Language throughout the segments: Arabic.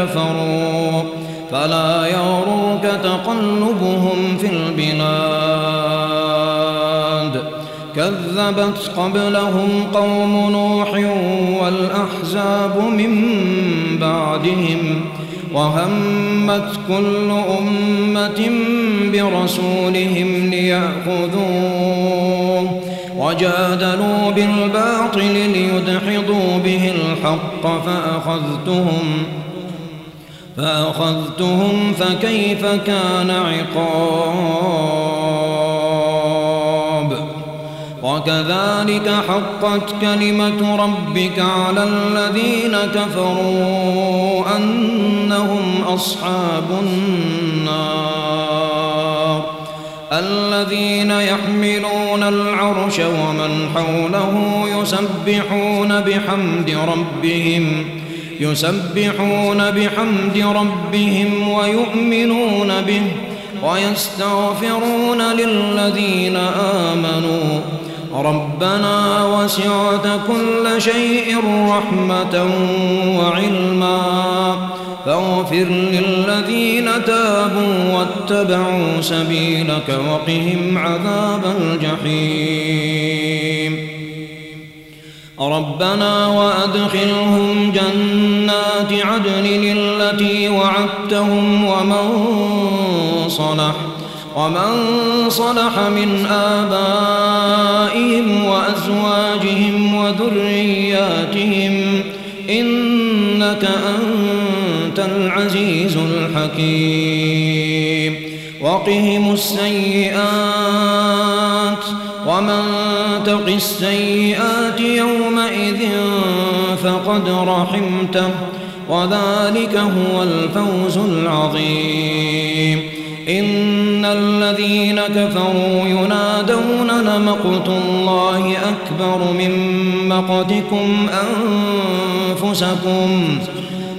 كفروا فلا يغرك تقلبهم في البلاد كذبت قبلهم قوم نوح والأحزاب من بعدهم وهمت كل أمة برسولهم ليأخذوه وجادلوا بالباطل ليدحضوا به الحق فأخذتهم فأخذتهم فكيف كان عقاب؟ وكذلك حقت كلمة ربك على الذين كفروا أنهم أصحاب النار الذين يحملون العرش ومن حوله يسبحون بحمد ربهم. يسبحون بحمد ربهم ويؤمنون به ويستغفرون للذين آمنوا. ربنا وسعت كل شيء رحمة وعلما. فاغفر للذين تابوا واتبعوا سبيلك وقهم عذاب الجحيم. ربنا وأدخلهم جنات عدن التي وعدتهم ومن صلح ومن صلح من آبائهم وأزواجهم وذرياتهم إنك أنت العزيز الحكيم. وقهم السيئات ومن تق السيئات يومئذ فقد رحمته وذلك هو الفوز العظيم. إن الذين كفروا ينادون لمقت الله أكبر من مقتكم أنفسكم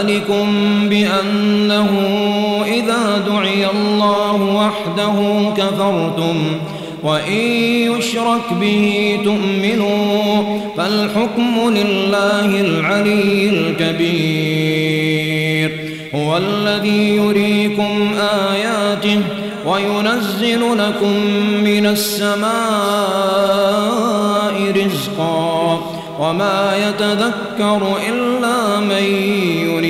ذلكم بأنه إذا دعي الله وحده كفرتم وإن يشرك به تؤمنوا فالحكم لله العلي الكبير هو الذي يريكم آياته وينزل لكم من السماء رزقا وما يتذكر إلا من يريب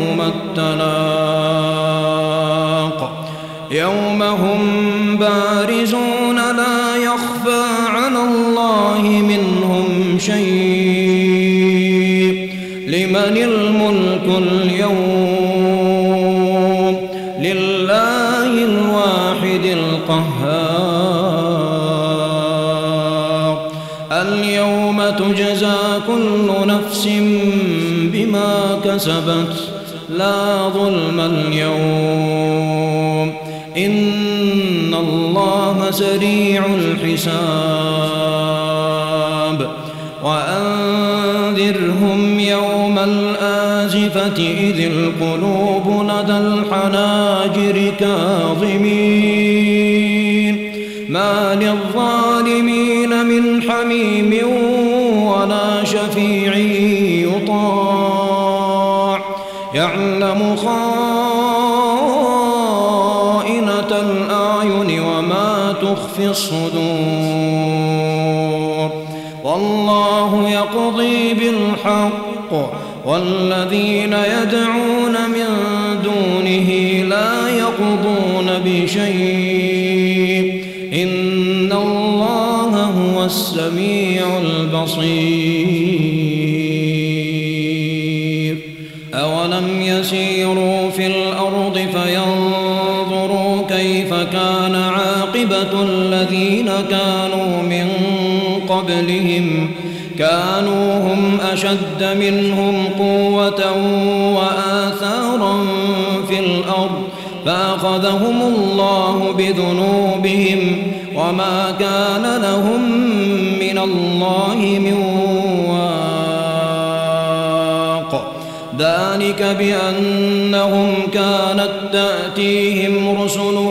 نفس بما كسبت لا ظلم اليوم. إن الله سريع الحساب. وأنذرهم يوم الآزفة إذ القلوب لدى الحناجر كاظمين. ما للظالمين تخفي الصدور. والله يقضي بالحق. والذين يدعون من دونه لا يقضون بشيء. إن الله هو السميع البصير. عاقبة الذين كانوا من قبلهم كانوا هم أشد منهم قوة وآثارا في الأرض فأخذهم الله بذنوبهم وما كان لهم من الله من واق ذلك بأنهم كانت تأتيهم رسلهم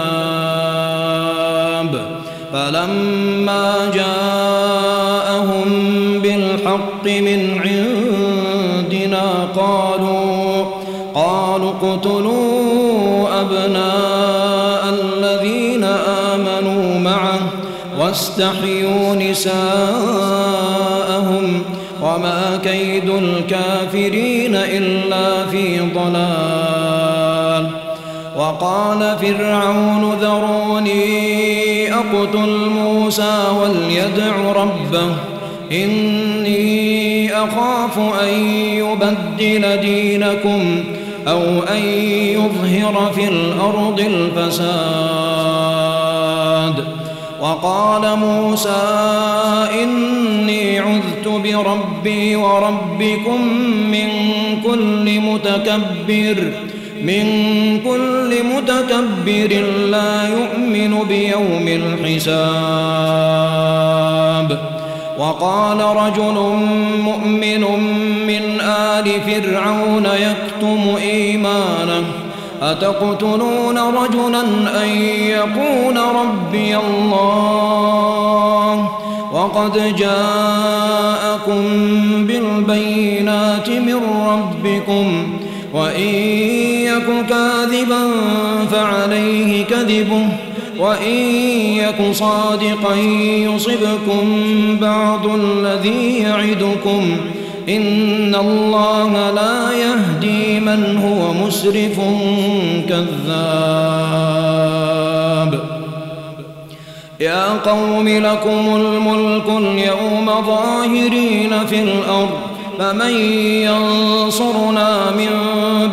فلما جاءهم بالحق من عندنا قالوا قالوا اقتلوا أبناء الذين آمنوا معه واستحيوا نساءهم وما كيد الكافرين إلا في ضلال. وقال فرعون ذروني أقتل موسى وليدع ربه. إني أخاف أن يبدل دينكم أو أن يظهر في الأرض الفساد. وقال موسى إني عذت بربي وربكم من كل متكبر. من كل متكبر لا يؤمن بيوم الحساب. وقال رجل مؤمن من آل فرعون يكتم إيمانه أتقتلون رجلا أن يقول ربي الله؟ وقد جاءكم بالبينات من ربكم وإن يك كاذبا فعليه كذبه وإن يك صادقا يصبكم بعض الذي يعدكم إن الله لا يهدي من هو مسرف كذاب يا قوم لكم الملك اليوم ظاهرين في الأرض فمن ينصرنا من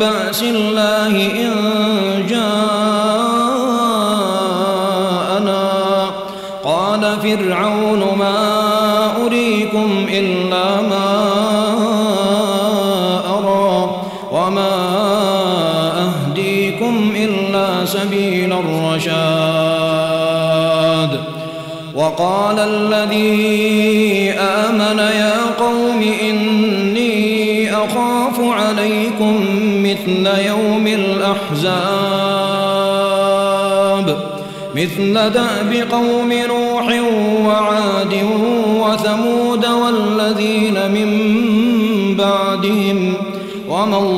بأس الله إن جاءنا. قال فرعون ما أريكم إلا ما أرى وما أهديكم إلا سبيل الرشاد. وقال الذي آمن يا قوم عليكم مثل يوم الأحزاب. مثل دأب قوم نوح وعاد وثمود والذين من بعدهم. وما الله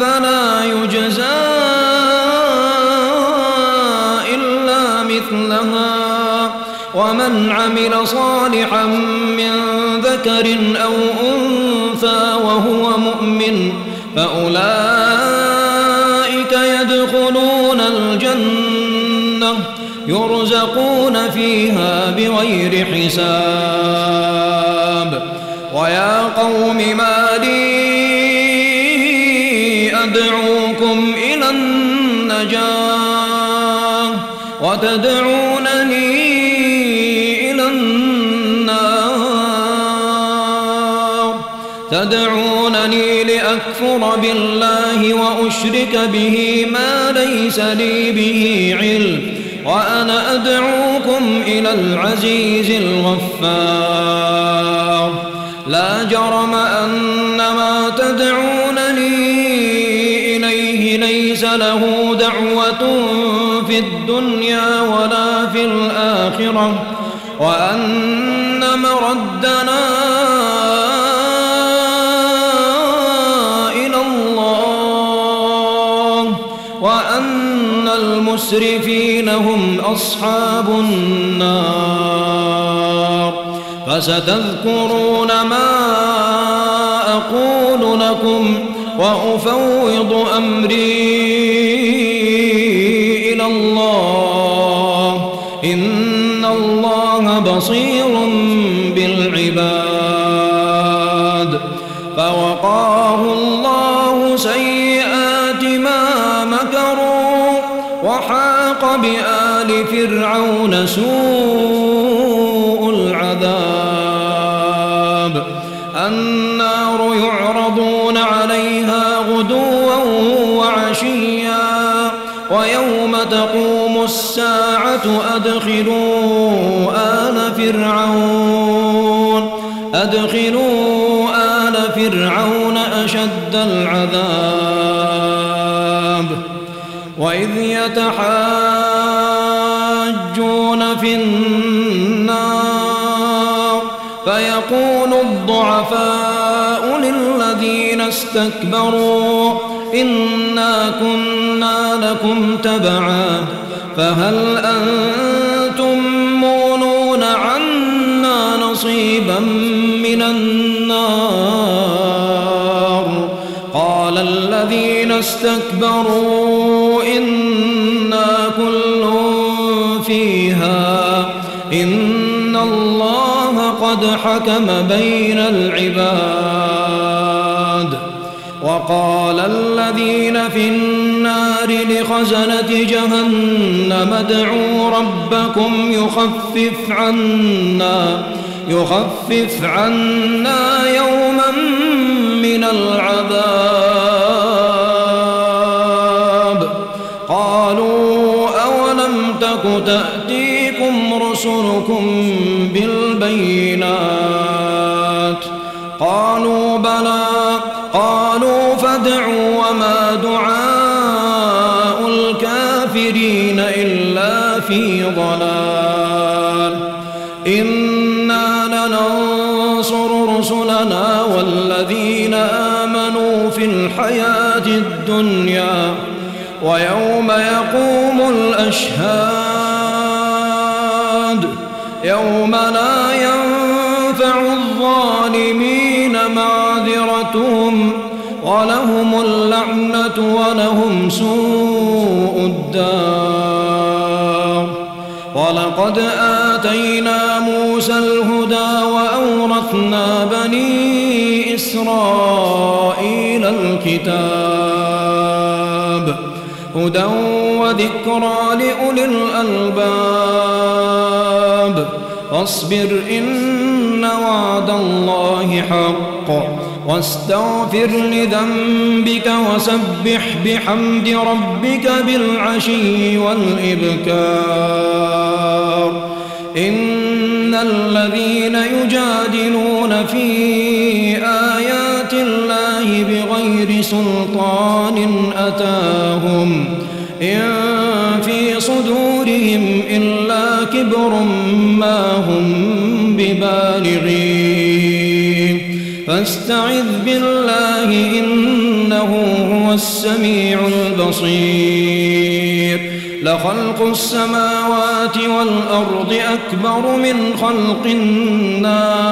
فلا يجزى إلا مثلها. ومن عمل صالحا من ذكر أو أنثى وهو مؤمن فأولئك يدخلون الجنة يرزقون فيها بغير حساب. ويا قوم ما وتدعونني إلى النار. تدعونني لأكفر بالله وأشرك به ما ليس لي به علم. وأنا أدعوكم إلى العزيز الغفار. لا جرم أن ما تدعونني إليه ليس له الدنيا ولا في الآخرة وأن مردنا إلى الله وأن المسرفين هم أصحاب النار. فستذكرون ما أقول لكم وأفوض أمري. إن الله بصير بالعباد فوقاه الله سيئات ما مكروا وحاق بآل فرعون سوء العذاب النار يعرضون عليها غدوا وعشيا ويوم تقوم أدخلوا آل فرعون. أدخلوا آل فرعون أشد العذاب. وإذ يتحاجون في النار فيقول الضعفاء للذين استكبروا إنا كنا لكم تبعا. فهل أنتم مونون عنا نصيبا من النار؟ قال الذين استكبروا إنا كل فيها. إن الله قد حكم بين العباد. وقال الذين في النار لخزنة جهنم. ادعوا ربكم يخفف عنا يخفف عنا يوما من العذاب. قالوا أولم تك تأتيكم الدنيا ويوم يقوم الأشهاد يوم لا ينفع الظالمين معذرتهم ولهم اللعنة ولهم سوء الدار ولقد آتينا موسى الهدى وأورثنا بني إسرائيل الكتاب هدى وذكرى لأولي الألباب. فاصبر إن وعد الله حق. واستغفر لذنبك وسبح بحمد ربك بالعشي والإبكار. إن الذين يجادلون في آيات الله بغير سلطان أتاهم إن في صدورهم إلا كبر ما هم ببالغين. فاستعذ بالله إنه هو السميع البصير. لخلق السماوات والأرض أكبر من خلق الناس.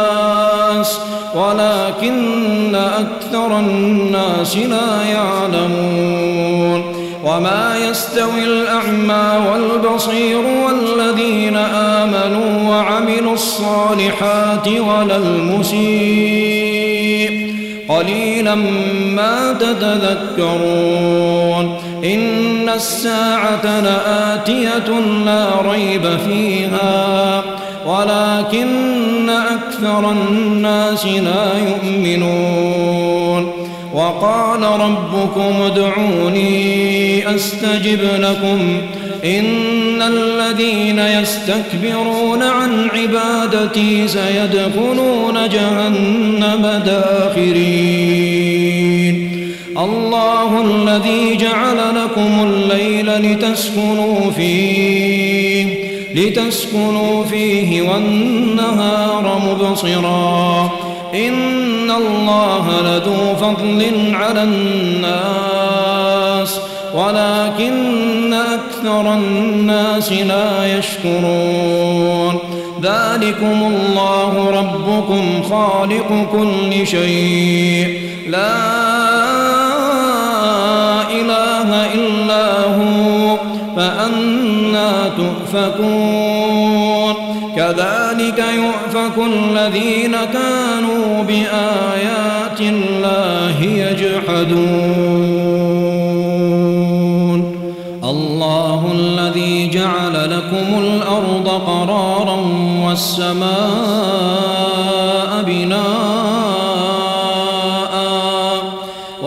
ولكن أكثر الناس لا يعلمون وما يستوي الأعمى والبصير والذين آمنوا وعملوا الصالحات ولا المسيء. قليلا ما تتذكرون. إن الساعة لآتية لا ريب فيها. ولكن أكثر الناس لا يؤمنون. وقال ربكم ادعوني أستجب لكم. إن الذين يستكبرون عن عبادتي سيدخلون جهنم داخرين. الله الذي جعل لكم الليل لتسكنوا فيه. لتسكنوا فيه والنهار مبصرا. إن الله لذو فضل على الناس ولكن أكثر الناس لا يشكرون. ذلكم الله ربكم خالق كل شيء. لا فأنا تؤفكون كذلك يؤفك الذين كانوا بآيات الله يجحدون. الله الذي جعل لكم الأرض قرارا والسماء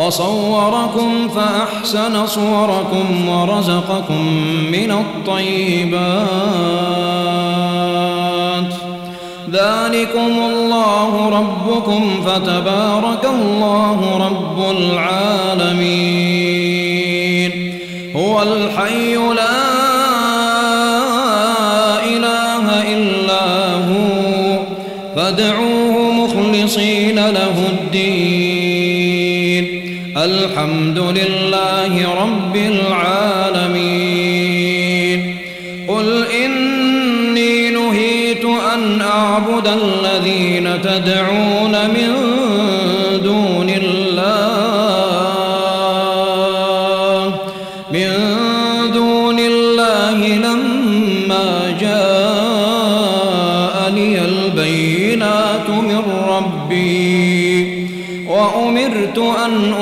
وصوركم فأحسن صوركم ورزقكم من الطيبات. ذلكم الله ربكم فتبارك الله رب العالمين. هو الحي لا إله إلا هو. فادعوه الحمد لله رب العالمين. قل إني نهيت أن أعبد الذين تدعون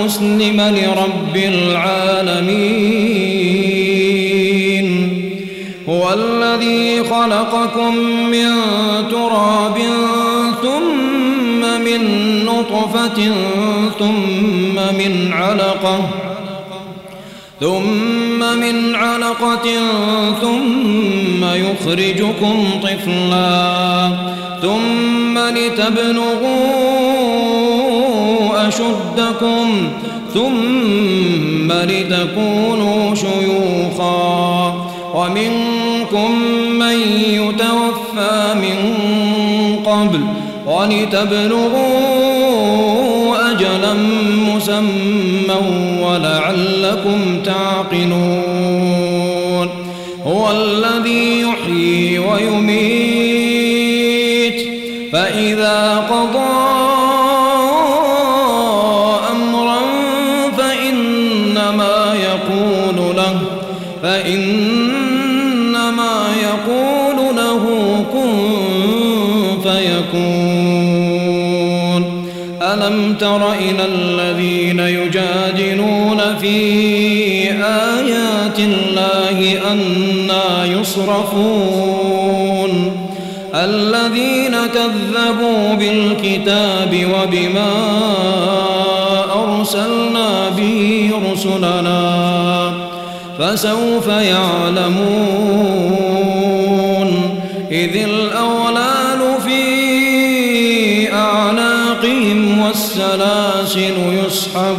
أن أسلم لرب العالمين. هو الذي خلقكم من تراب ثم من نطفة ثم من علقة ثم من علقة ثم يخرجكم طفلا ثم لتبلغوا أشدكم ثم لتكونوا شيوخا ومنكم من يتوفى من قبل ولتبلغوا أجلا مسمى ولعلكم تعقلون هو الذي يحيي ويميت فإذا قضى تر إلى الذين يجادلون في آيات الله أنا يصرفون. الذين كذبوا بالكتاب وبما أرسلنا به رسلنا فسوف يعلمون. إذ الأولال والسلاسل يسحبون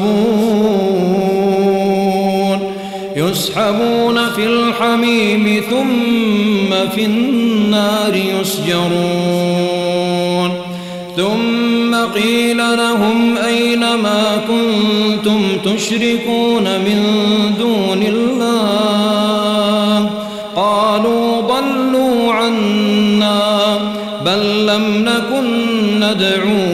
يسحبون في الحميم ثم في النار يسجرون ثم قيل لهم أين ما كنتم تشركون من دون الله قالوا ضلوا عنا بل لم نكن ندعو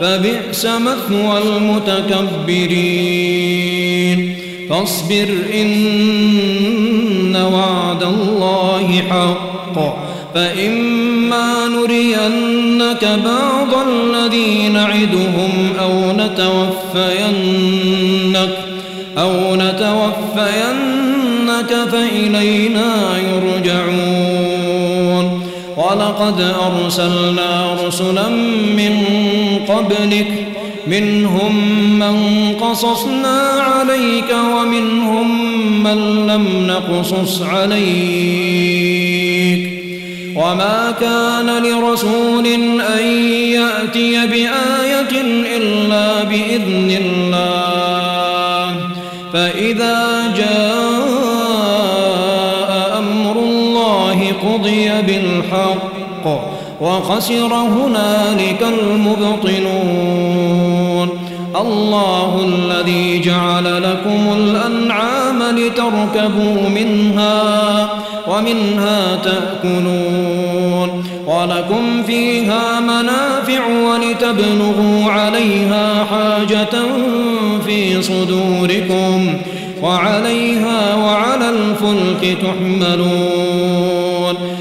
فبئس مثوى المتكبرين. فاصبر إن وعد الله حق. فإما نرينك بعض الذي نعدهم أو نتوفينك أو نتوفينك فإلينا يرجعون. ولقد أرسلنا رسلا من قبلك منهم من قصصنا عليك ومنهم من لم نقصص عليك. وما كان لرسول أن يأتي بآية إلا بإذن الله. فإذا جاء أمر الله قضي بالحق. وخسر هنالك المبطلون. الله الذي جعل لكم الأنعام لتركبوا منها ومنها تأكلون. ولكم فيها منافع ولتبلغوا عليها حاجة في صدوركم وعليها وعلى الفلك تحملون.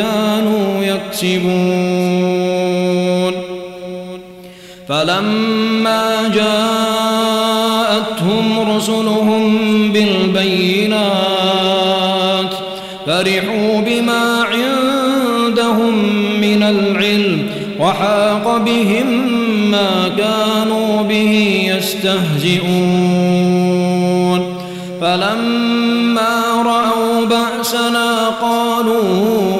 كانوا يكسبون. فلما جاءتهم رسلهم بالبينات فرحوا بما عندهم من العلم وحاق بهم ما كانوا به يستهزئون. فلما رأوا بأسنا قالوا